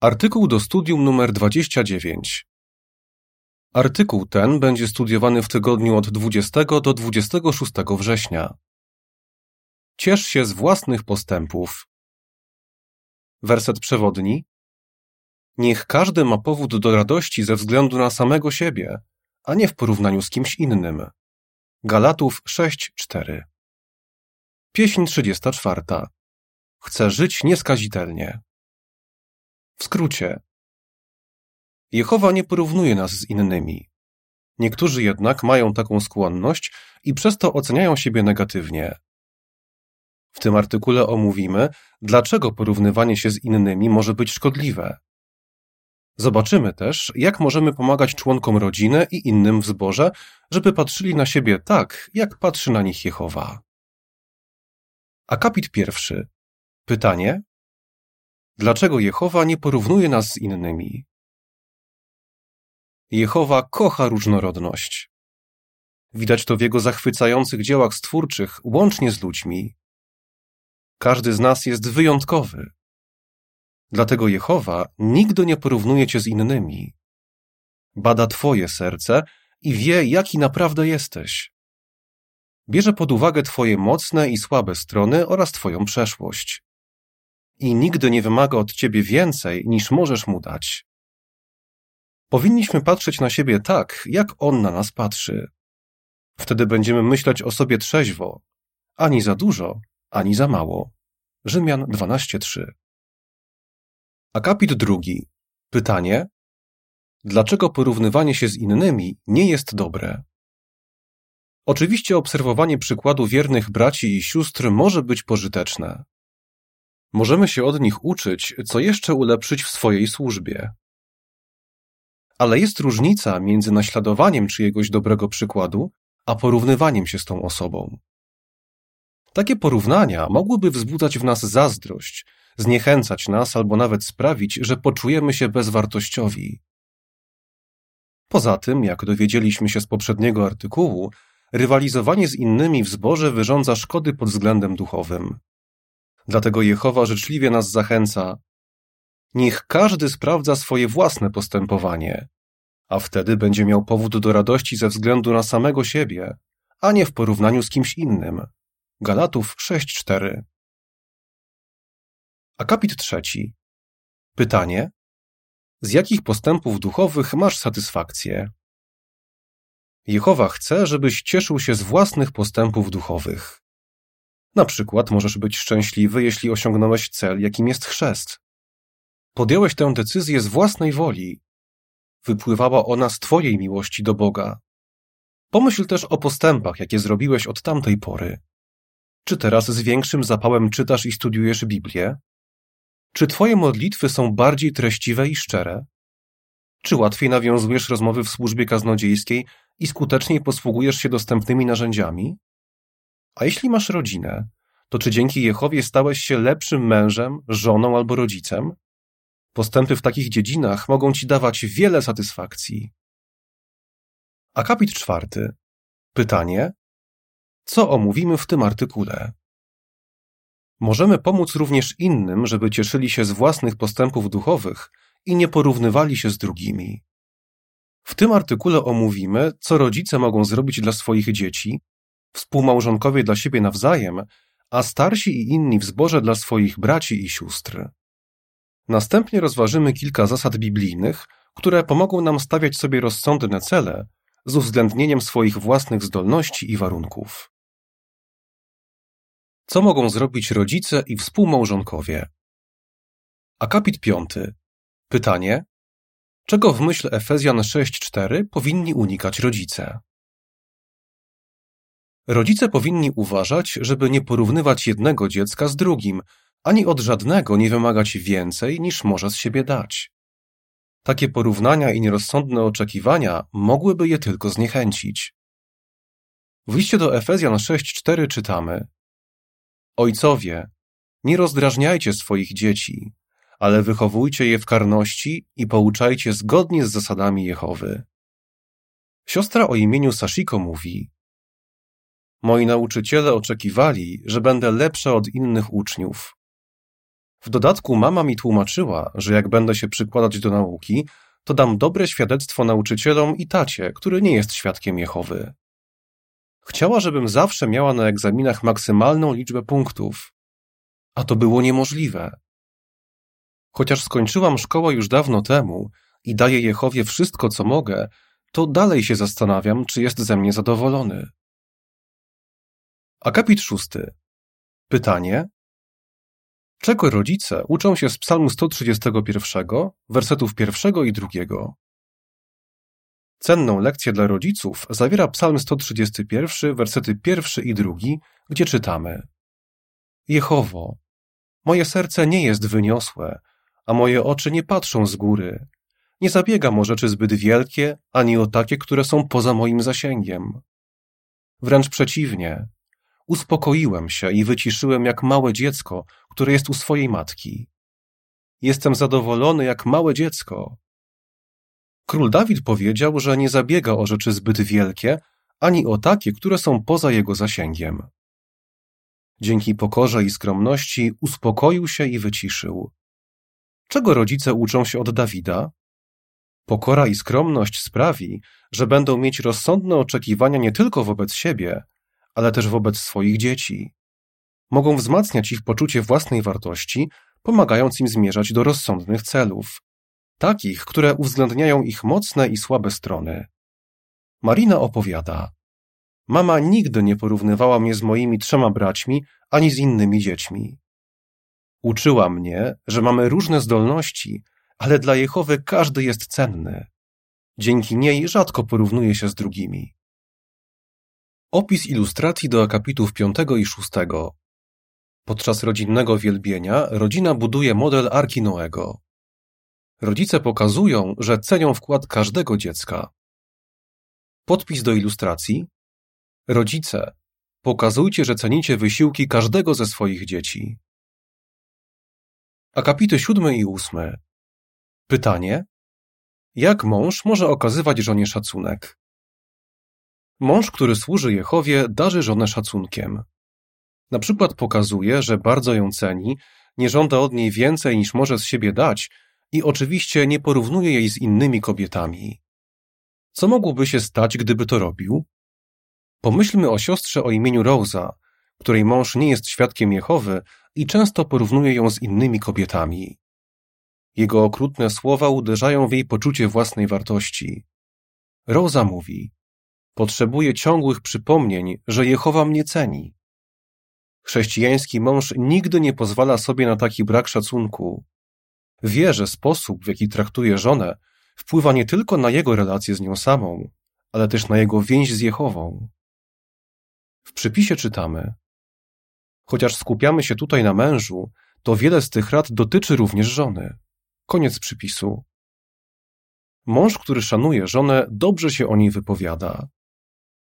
Artykuł do studium numer 29. Artykuł ten będzie studiowany w tygodniu od 20 do 26 września. Ciesz się z własnych postępów. Werset przewodni. Niech każdy ma powód do radości ze względu na samego siebie, a nie w porównaniu z kimś innym. Galatów 6:4. Pieśń 34. Chcę żyć nieskazitelnie. W skrócie. Jehowa nie porównuje nas z innymi. Niektórzy jednak mają taką skłonność i przez to oceniają siebie negatywnie. W tym artykule omówimy, dlaczego porównywanie się z innymi może być szkodliwe. Zobaczymy też, jak możemy pomagać członkom rodziny i innym w zborze, żeby patrzyli na siebie tak, jak patrzy na nich Jehowa. Akapit pierwszy. Pytanie: Dlaczego Jehowa nie porównuje nas z innymi? Jehowa kocha różnorodność. Widać to w jego zachwycających dziełach stwórczych, łącznie z ludźmi. Każdy z nas jest wyjątkowy. Dlatego Jehowa nigdy nie porównuje cię z innymi. Bada twoje serce i wie, jaki naprawdę jesteś. Bierze pod uwagę twoje mocne i słabe strony oraz twoją przeszłość. I nigdy nie wymaga od ciebie więcej, niż możesz mu dać. Powinniśmy patrzeć na siebie tak, jak on na nas patrzy. Wtedy będziemy myśleć o sobie trzeźwo, ani za dużo, ani za mało. Rzymian 12:3. Akapit drugi. Pytanie: Dlaczego porównywanie się z innymi nie jest dobre? Oczywiście obserwowanie przykładu wiernych braci i sióstr może być pożyteczne. Możemy się od nich uczyć, co jeszcze ulepszyć w swojej służbie. Ale jest różnica między naśladowaniem czyjegoś dobrego przykładu, a porównywaniem się z tą osobą. Takie porównania mogłyby wzbudzać w nas zazdrość, zniechęcać nas albo nawet sprawić, że poczujemy się bezwartościowi. Poza tym, jak dowiedzieliśmy się z poprzedniego artykułu, rywalizowanie z innymi w zborze wyrządza szkody pod względem duchowym. Dlatego Jehowa życzliwie nas zachęca. Niech każdy sprawdza swoje własne postępowanie, a wtedy będzie miał powód do radości ze względu na samego siebie, a nie w porównaniu z kimś innym. Galatów 6:4. Akapit trzeci. Pytanie: Z jakich postępów duchowych masz satysfakcję? Jehowa chce, żebyś cieszył się z własnych postępów duchowych. Na przykład możesz być szczęśliwy, jeśli osiągnąłeś cel, jakim jest chrzest. Podjąłeś tę decyzję z własnej woli. Wypływała ona z Twojej miłości do Boga. Pomyśl też o postępach, jakie zrobiłeś od tamtej pory. Czy teraz z większym zapałem czytasz i studiujesz Biblię? Czy Twoje modlitwy są bardziej treściwe i szczere? Czy łatwiej nawiązujesz rozmowy w służbie kaznodziejskiej i skuteczniej posługujesz się dostępnymi narzędziami? A jeśli masz rodzinę, to czy dzięki Jehowie stałeś się lepszym mężem, żoną albo rodzicem? Postępy w takich dziedzinach mogą ci dawać wiele satysfakcji. Akapit czwarty. Pytanie: Co omówimy w tym artykule? Możemy pomóc również innym, żeby cieszyli się z własnych postępów duchowych i nie porównywali się z drugimi. W tym artykule omówimy, co rodzice mogą zrobić dla swoich dzieci, współmałżonkowie dla siebie nawzajem, a starsi i inni w zborze dla swoich braci i sióstr. Następnie rozważymy kilka zasad biblijnych, które pomogą nam stawiać sobie rozsądne cele z uwzględnieniem swoich własnych zdolności i warunków. Co mogą zrobić rodzice i współmałżonkowie? Akapit piąty. Pytanie: Czego w myśl Efezjan 6:4 powinni unikać rodzice? Rodzice powinni uważać, żeby nie porównywać jednego dziecka z drugim, ani od żadnego nie wymagać więcej, niż może z siebie dać. Takie porównania i nierozsądne oczekiwania mogłyby je tylko zniechęcić. W liście do Efezjan 6:4 czytamy: Ojcowie, nie rozdrażniajcie swoich dzieci, ale wychowujcie je w karności i pouczajcie zgodnie z zasadami Jehowy. Siostra o imieniu Sashiko mówi: Moi nauczyciele oczekiwali, że będę lepsza od innych uczniów. W dodatku mama mi tłumaczyła, że jak będę się przykładać do nauki, to dam dobre świadectwo nauczycielom i tacie, który nie jest świadkiem Jehowy. Chciała, żebym zawsze miała na egzaminach maksymalną liczbę punktów. A to było niemożliwe. Chociaż skończyłam szkołę już dawno temu i daję Jehowie wszystko, co mogę, to dalej się zastanawiam, czy jest ze mnie zadowolony. Akapit szósty. Pytanie. Czego rodzice uczą się z psalmu 131, wersetów pierwszego i drugiego? Cenną lekcję dla rodziców zawiera psalm 131, wersety pierwszy i drugi, gdzie czytamy Jehowo, moje serce nie jest wyniosłe, a moje oczy nie patrzą z góry. Nie zabiegam o rzeczy zbyt wielkie, ani o takie, które są poza moim zasięgiem. Wręcz przeciwnie, uspokoiłem się i wyciszyłem jak małe dziecko, które jest u swojej matki. Jestem zadowolony jak małe dziecko. Król Dawid powiedział, że nie zabiega o rzeczy zbyt wielkie, ani o takie, które są poza jego zasięgiem. Dzięki pokorze i skromności uspokoił się i wyciszył. Czego rodzice uczą się od Dawida? Pokora i skromność sprawi, że będą mieć rozsądne oczekiwania nie tylko wobec siebie, ale też wobec swoich dzieci. Mogą wzmacniać ich poczucie własnej wartości, pomagając im zmierzać do rozsądnych celów, takich, które uwzględniają ich mocne i słabe strony. Marina opowiada: Mama nigdy nie porównywała mnie z moimi trzema braćmi ani z innymi dziećmi. Uczyła mnie, że mamy różne zdolności, ale dla Jehowy każdy jest cenny. Dzięki niej rzadko porównuje się z drugimi. Opis ilustracji do akapitów 5 i 6. Podczas rodzinnego wielbienia rodzina buduje model Arki Noego. Rodzice pokazują, że cenią wkład każdego dziecka. Podpis do ilustracji. Rodzice, pokazujcie, że cenicie wysiłki każdego ze swoich dzieci. Akapity 7 i 8. Pytanie. Jak mąż może okazywać żonie szacunek? Mąż, który służy Jehowie, darzy żonę szacunkiem. Na przykład pokazuje, że bardzo ją ceni, nie żąda od niej więcej niż może z siebie dać i oczywiście nie porównuje jej z innymi kobietami. Co mogłoby się stać, gdyby to robił? Pomyślmy o siostrze o imieniu Rosa, której mąż nie jest świadkiem Jehowy i często porównuje ją z innymi kobietami. Jego okrutne słowa uderzają w jej poczucie własnej wartości. Rosa mówi: Potrzebuję ciągłych przypomnień, że Jehowa mnie ceni. Chrześcijański mąż nigdy nie pozwala sobie na taki brak szacunku. Wie, że sposób, w jaki traktuje żonę, wpływa nie tylko na jego relacje z nią samą, ale też na jego więź z Jehową. W przypisie czytamy: Chociaż skupiamy się tutaj na mężu, to wiele z tych rad dotyczy również żony. Koniec przypisu. Mąż, który szanuje żonę, dobrze się o niej wypowiada.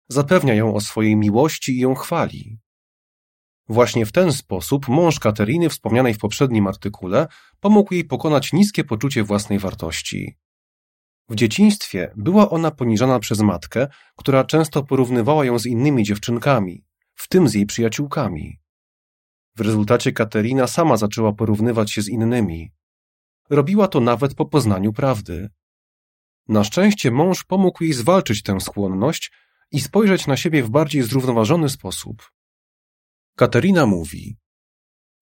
Zapewnia ją o swojej miłości i ją chwali. Właśnie w ten sposób mąż Kateriny, wspomnianej w poprzednim artykule, pomógł jej pokonać niskie poczucie własnej wartości. W dzieciństwie była ona poniżana przez matkę, która często porównywała ją z innymi dziewczynkami, w tym z jej przyjaciółkami. W rezultacie Katerina sama zaczęła porównywać się z innymi. Robiła to nawet po poznaniu prawdy. Na szczęście mąż pomógł jej zwalczyć tę skłonność i spojrzeć na siebie w bardziej zrównoważony sposób. Katerina mówi: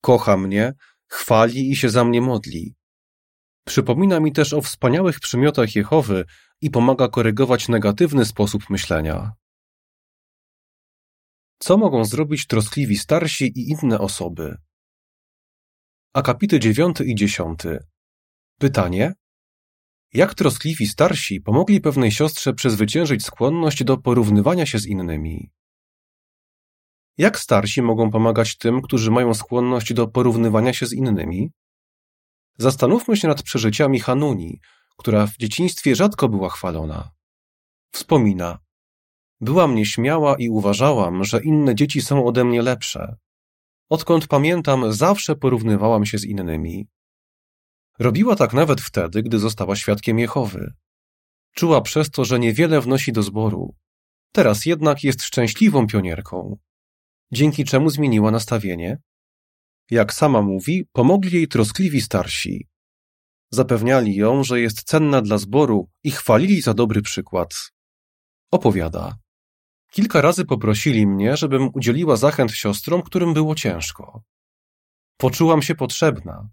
Kocha mnie, chwali i się za mnie modli. Przypomina mi też o wspaniałych przymiotach Jehowy i pomaga korygować negatywny sposób myślenia. Co mogą zrobić troskliwi starsi i inne osoby? Akapity dziewiąty i dziesiąty. Pytanie. Jak troskliwi starsi pomogli pewnej siostrze przezwyciężyć skłonność do porównywania się z innymi? Jak starsi mogą pomagać tym, którzy mają skłonność do porównywania się z innymi? Zastanówmy się nad przeżyciami Hanuni, która w dzieciństwie rzadko była chwalona. Wspomina: Byłam nieśmiała i uważałam, że inne dzieci są ode mnie lepsze. Odkąd pamiętam, zawsze porównywałam się z innymi. Robiła tak nawet wtedy, gdy została świadkiem Jehowy. Czuła przez to, że niewiele wnosi do zboru. Teraz jednak jest szczęśliwą pionierką. Dzięki czemu zmieniła nastawienie? Jak sama mówi, pomogli jej troskliwi starsi. Zapewniali ją, że jest cenna dla zboru i chwalili za dobry przykład. Opowiada. Kilka razy poprosili mnie, żebym udzieliła zachęt siostrom, którym było ciężko. Poczułam się potrzebna.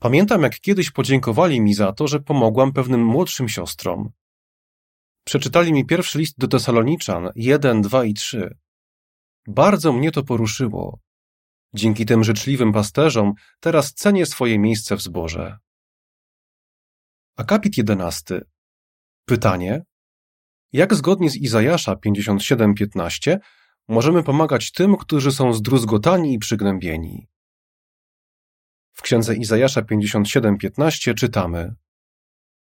Pamiętam, jak kiedyś podziękowali mi za to, że pomogłam pewnym młodszym siostrom. Przeczytali mi pierwszy list do Tesaloniczan, jeden, dwa i trzy. Bardzo mnie to poruszyło. Dzięki tym życzliwym pasterzom teraz cenię swoje miejsce w zborze. Akapit jedenasty. Pytanie. Jak zgodnie z Izajasza 57:15 możemy pomagać tym, którzy są zdruzgotani i przygnębieni? W księdze Izajasza 57:15 czytamy: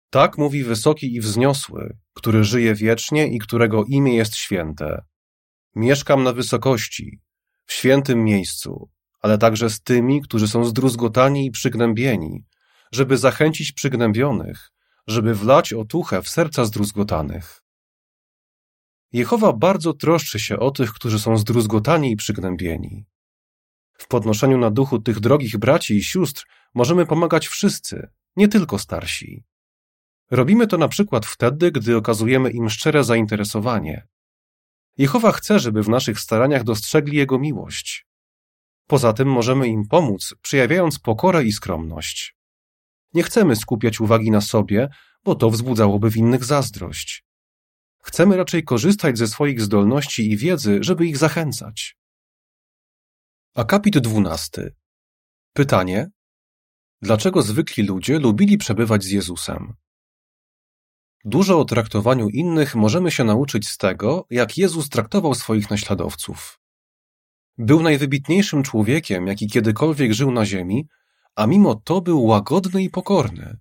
Tak mówi wysoki i wzniosły, który żyje wiecznie i którego imię jest święte. Mieszkam na wysokości, w świętym miejscu, ale także z tymi, którzy są zdruzgotani i przygnębieni, żeby zachęcić przygnębionych, żeby wlać otuchę w serca zdruzgotanych. Jehowa bardzo troszczy się o tych, którzy są zdruzgotani i przygnębieni. W podnoszeniu na duchu tych drogich braci i sióstr możemy pomagać wszyscy, nie tylko starsi. Robimy to na przykład wtedy, gdy okazujemy im szczere zainteresowanie. Jehowa chce, żeby w naszych staraniach dostrzegli Jego miłość. Poza tym możemy im pomóc, przejawiając pokorę i skromność. Nie chcemy skupiać uwagi na sobie, bo to wzbudzałoby w innych zazdrość. Chcemy raczej korzystać ze swoich zdolności i wiedzy, żeby ich zachęcać. Akapit dwunasty. Pytanie. Dlaczego zwykli ludzie lubili przebywać z Jezusem? Dużo o traktowaniu innych możemy się nauczyć z tego, jak Jezus traktował swoich naśladowców. Był najwybitniejszym człowiekiem, jaki kiedykolwiek żył na ziemi, a mimo to był łagodny i pokorny.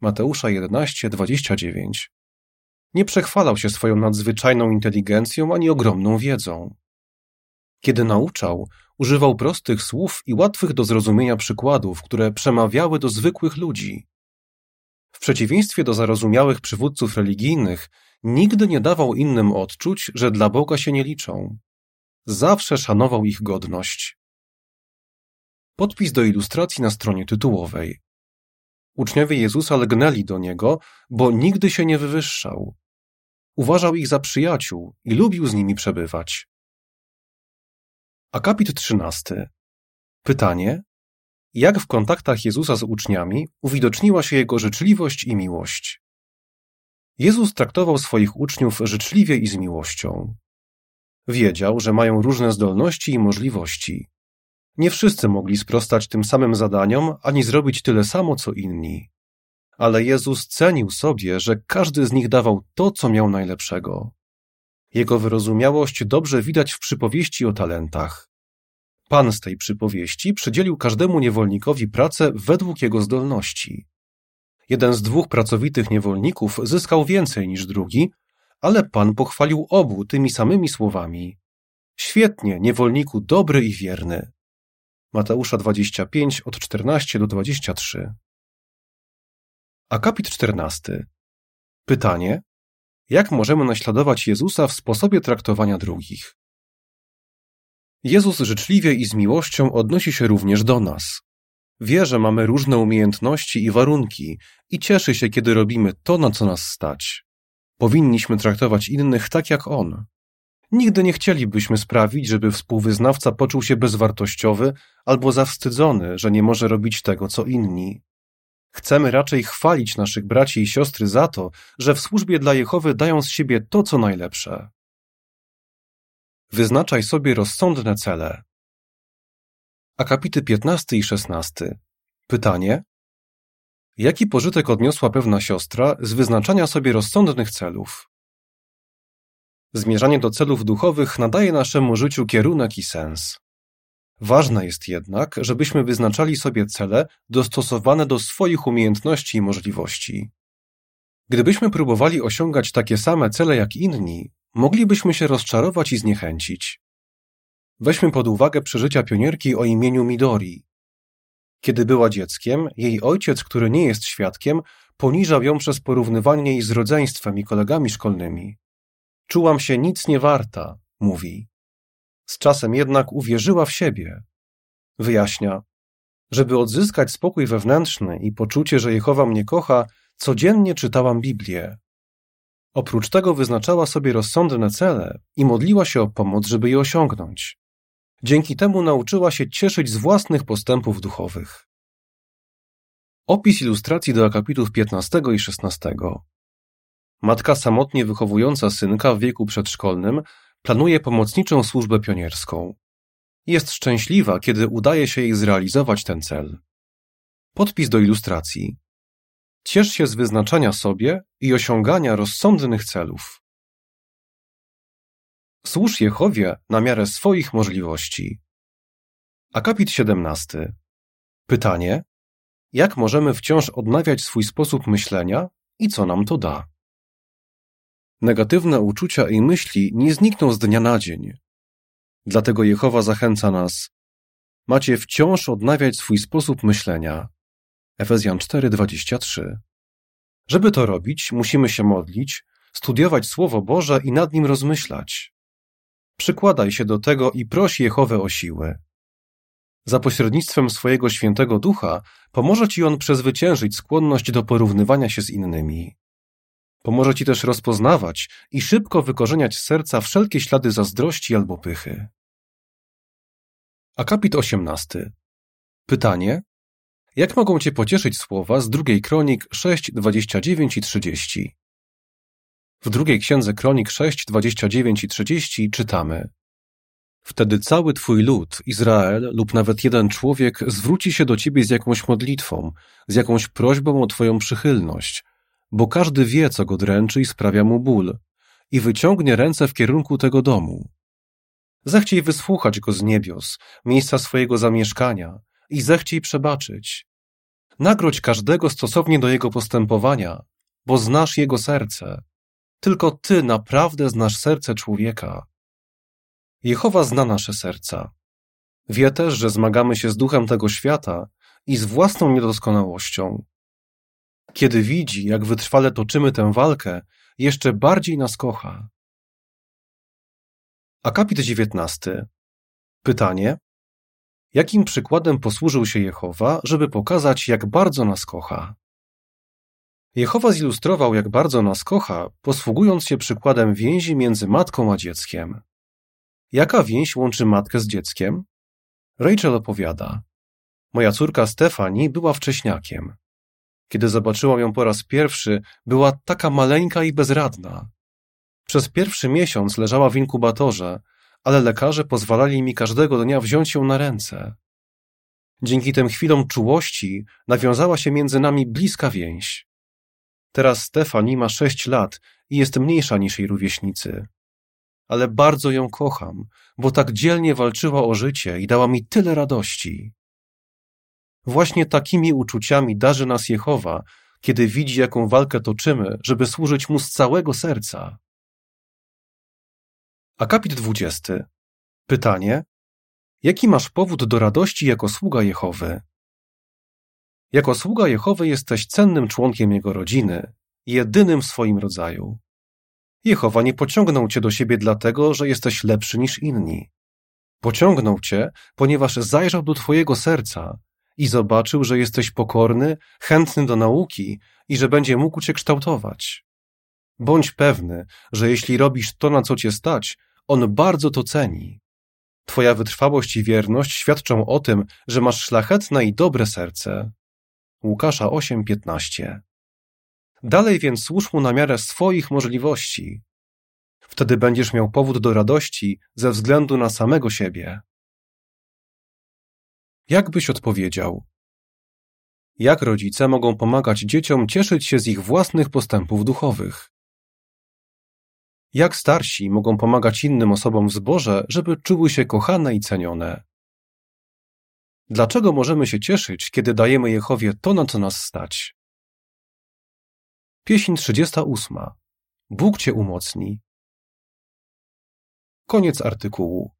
Mateusza 11:29. Nie przechwalał się swoją nadzwyczajną inteligencją ani ogromną wiedzą. Kiedy nauczał, używał prostych słów i łatwych do zrozumienia przykładów, które przemawiały do zwykłych ludzi. W przeciwieństwie do zarozumiałych przywódców religijnych, nigdy nie dawał innym odczuć, że dla Boga się nie liczą. Zawsze szanował ich godność. Podpis do ilustracji na stronie tytułowej. Uczniowie Jezusa lgnęli do Niego, bo nigdy się nie wywyższał. Uważał ich za przyjaciół i lubił z nimi przebywać. Akapit trzynasty. Pytanie. Jak w kontaktach Jezusa z uczniami uwidoczniła się Jego życzliwość i miłość? Jezus traktował swoich uczniów życzliwie i z miłością. Wiedział, że mają różne zdolności i możliwości. Nie wszyscy mogli sprostać tym samym zadaniom, ani zrobić tyle samo, co inni. Ale Jezus cenił sobie, że każdy z nich dawał to, co miał najlepszego. Jego wyrozumiałość dobrze widać w przypowieści o talentach. Pan z tej przypowieści przydzielił każdemu niewolnikowi pracę według jego zdolności. Jeden z dwóch pracowitych niewolników zyskał więcej niż drugi, ale Pan pochwalił obu tymi samymi słowami. Świetnie, niewolniku dobry i wierny. Mateusza 25 od 14 do 23. Akapit 14. Pytanie: Jak możemy naśladować Jezusa w sposobie traktowania drugich? Jezus życzliwie i z miłością odnosi się również do nas. Wie, że mamy różne umiejętności i warunki i cieszy się, kiedy robimy to, na co nas stać. Powinniśmy traktować innych tak jak On. Nigdy nie chcielibyśmy sprawić, żeby współwyznawca poczuł się bezwartościowy albo zawstydzony, że nie może robić tego, co inni. Chcemy raczej chwalić naszych braci i siostry za to, że w służbie dla Jehowy dają z siebie to, co najlepsze. Wyznaczaj sobie rozsądne cele. Akapity 15 i 16. Pytanie: Jaki pożytek odniosła pewna siostra z wyznaczania sobie rozsądnych celów? Zmierzanie do celów duchowych nadaje naszemu życiu kierunek i sens. Ważne jest jednak, żebyśmy wyznaczali sobie cele dostosowane do swoich umiejętności i możliwości. Gdybyśmy próbowali osiągać takie same cele jak inni, moglibyśmy się rozczarować i zniechęcić. Weźmy pod uwagę przeżycia pionierki o imieniu Midori. Kiedy była dzieckiem, jej ojciec, który nie jest świadkiem, poniżał ją przez porównywanie jej z rodzeństwem i kolegami szkolnymi. Czułam się nic nie warta, mówi. Z czasem jednak uwierzyła w siebie. Wyjaśnia, żeby odzyskać spokój wewnętrzny i poczucie, że Jehowa mnie kocha, codziennie czytałam Biblię. Oprócz tego wyznaczała sobie rozsądne cele i modliła się o pomoc, żeby je osiągnąć. Dzięki temu nauczyła się cieszyć z własnych postępów duchowych. Opis ilustracji do akapitów 15 i 16. Matka samotnie wychowująca synka w wieku przedszkolnym planuje pomocniczą służbę pionierską. Jest szczęśliwa, kiedy udaje się jej zrealizować ten cel. Podpis do ilustracji. Ciesz się z wyznaczania sobie i osiągania rozsądnych celów. Służ Jehowie na miarę swoich możliwości. Akapit 17. Pytanie: Jak możemy wciąż odnawiać swój sposób myślenia i co nam to da? Negatywne uczucia i myśli nie znikną z dnia na dzień. Dlatego Jehowa zachęca nas. Macie wciąż odnawiać swój sposób myślenia. Efezjan 4:23. Żeby to robić, musimy się modlić, studiować Słowo Boże i nad nim rozmyślać. Przykładaj się do tego i proś Jehowę o siłę. Za pośrednictwem swojego świętego ducha pomoże ci on przezwyciężyć skłonność do porównywania się z innymi. Pomoże ci też rozpoznawać i szybko wykorzeniać z serca wszelkie ślady zazdrości albo pychy. Akapit 18. Pytanie: Jak mogą cię pocieszyć słowa z drugiej kronik 6, 29 i 30? W drugiej księdze kronik 6, 29 i 30 czytamy: Wtedy cały twój lud, Izrael lub nawet jeden człowiek zwróci się do ciebie z jakąś modlitwą, z jakąś prośbą o twoją przychylność, bo każdy wie, co go dręczy i sprawia mu ból, i wyciągnie ręce w kierunku tego domu. Zechciej wysłuchać go z niebios, miejsca swojego zamieszkania, i zechciej przebaczyć. Nagrodź każdego stosownie do jego postępowania, bo znasz jego serce. Tylko ty naprawdę znasz serce człowieka. Jehowa zna nasze serca. Wie też, że zmagamy się z duchem tego świata i z własną niedoskonałością. Kiedy widzi, jak wytrwale toczymy tę walkę, jeszcze bardziej nas kocha. Akapit 19. Pytanie: Jakim przykładem posłużył się Jehowa, żeby pokazać, jak bardzo nas kocha? Jehowa zilustrował, jak bardzo nas kocha, posługując się przykładem więzi między matką a dzieckiem. Jaka więź łączy matkę z dzieckiem? Rachel opowiada. Moja córka Stefani była wcześniakiem. Kiedy zobaczyłam ją po raz pierwszy, była taka maleńka i bezradna. Przez pierwszy miesiąc leżała w inkubatorze, ale lekarze pozwalali mi każdego dnia wziąć ją na ręce. Dzięki tym chwilom czułości nawiązała się między nami bliska więź. Teraz Stefani ma sześć lat i jest mniejsza niż jej rówieśnicy. Ale bardzo ją kocham, bo tak dzielnie walczyła o życie i dała mi tyle radości. Właśnie takimi uczuciami darzy nas Jehowa, kiedy widzi, jaką walkę toczymy, żeby służyć Mu z całego serca. Akapit 20. Pytanie: Jaki masz powód do radości jako sługa Jehowy? Jako sługa Jehowy jesteś cennym członkiem jego rodziny, jedynym w swoim rodzaju. Jehowa nie pociągnął cię do siebie dlatego, że jesteś lepszy niż inni. Pociągnął cię, ponieważ zajrzał do twojego serca i zobaczył, że jesteś pokorny, chętny do nauki i że będzie mógł cię kształtować. Bądź pewny, że jeśli robisz to, na co cię stać, on bardzo to ceni. Twoja wytrwałość i wierność świadczą o tym, że masz szlachetne i dobre serce. Łukasza 8:15. Dalej więc służ mu na miarę swoich możliwości. Wtedy będziesz miał powód do radości ze względu na samego siebie. Jak byś odpowiedział? Jak rodzice mogą pomagać dzieciom cieszyć się z ich własnych postępów duchowych? Jak starsi mogą pomagać innym osobom w zborze, żeby czuły się kochane i cenione? Dlaczego możemy się cieszyć, kiedy dajemy Jehowie to, na co nas stać? Pieśń 38. Bóg cię umocni. Koniec artykułu.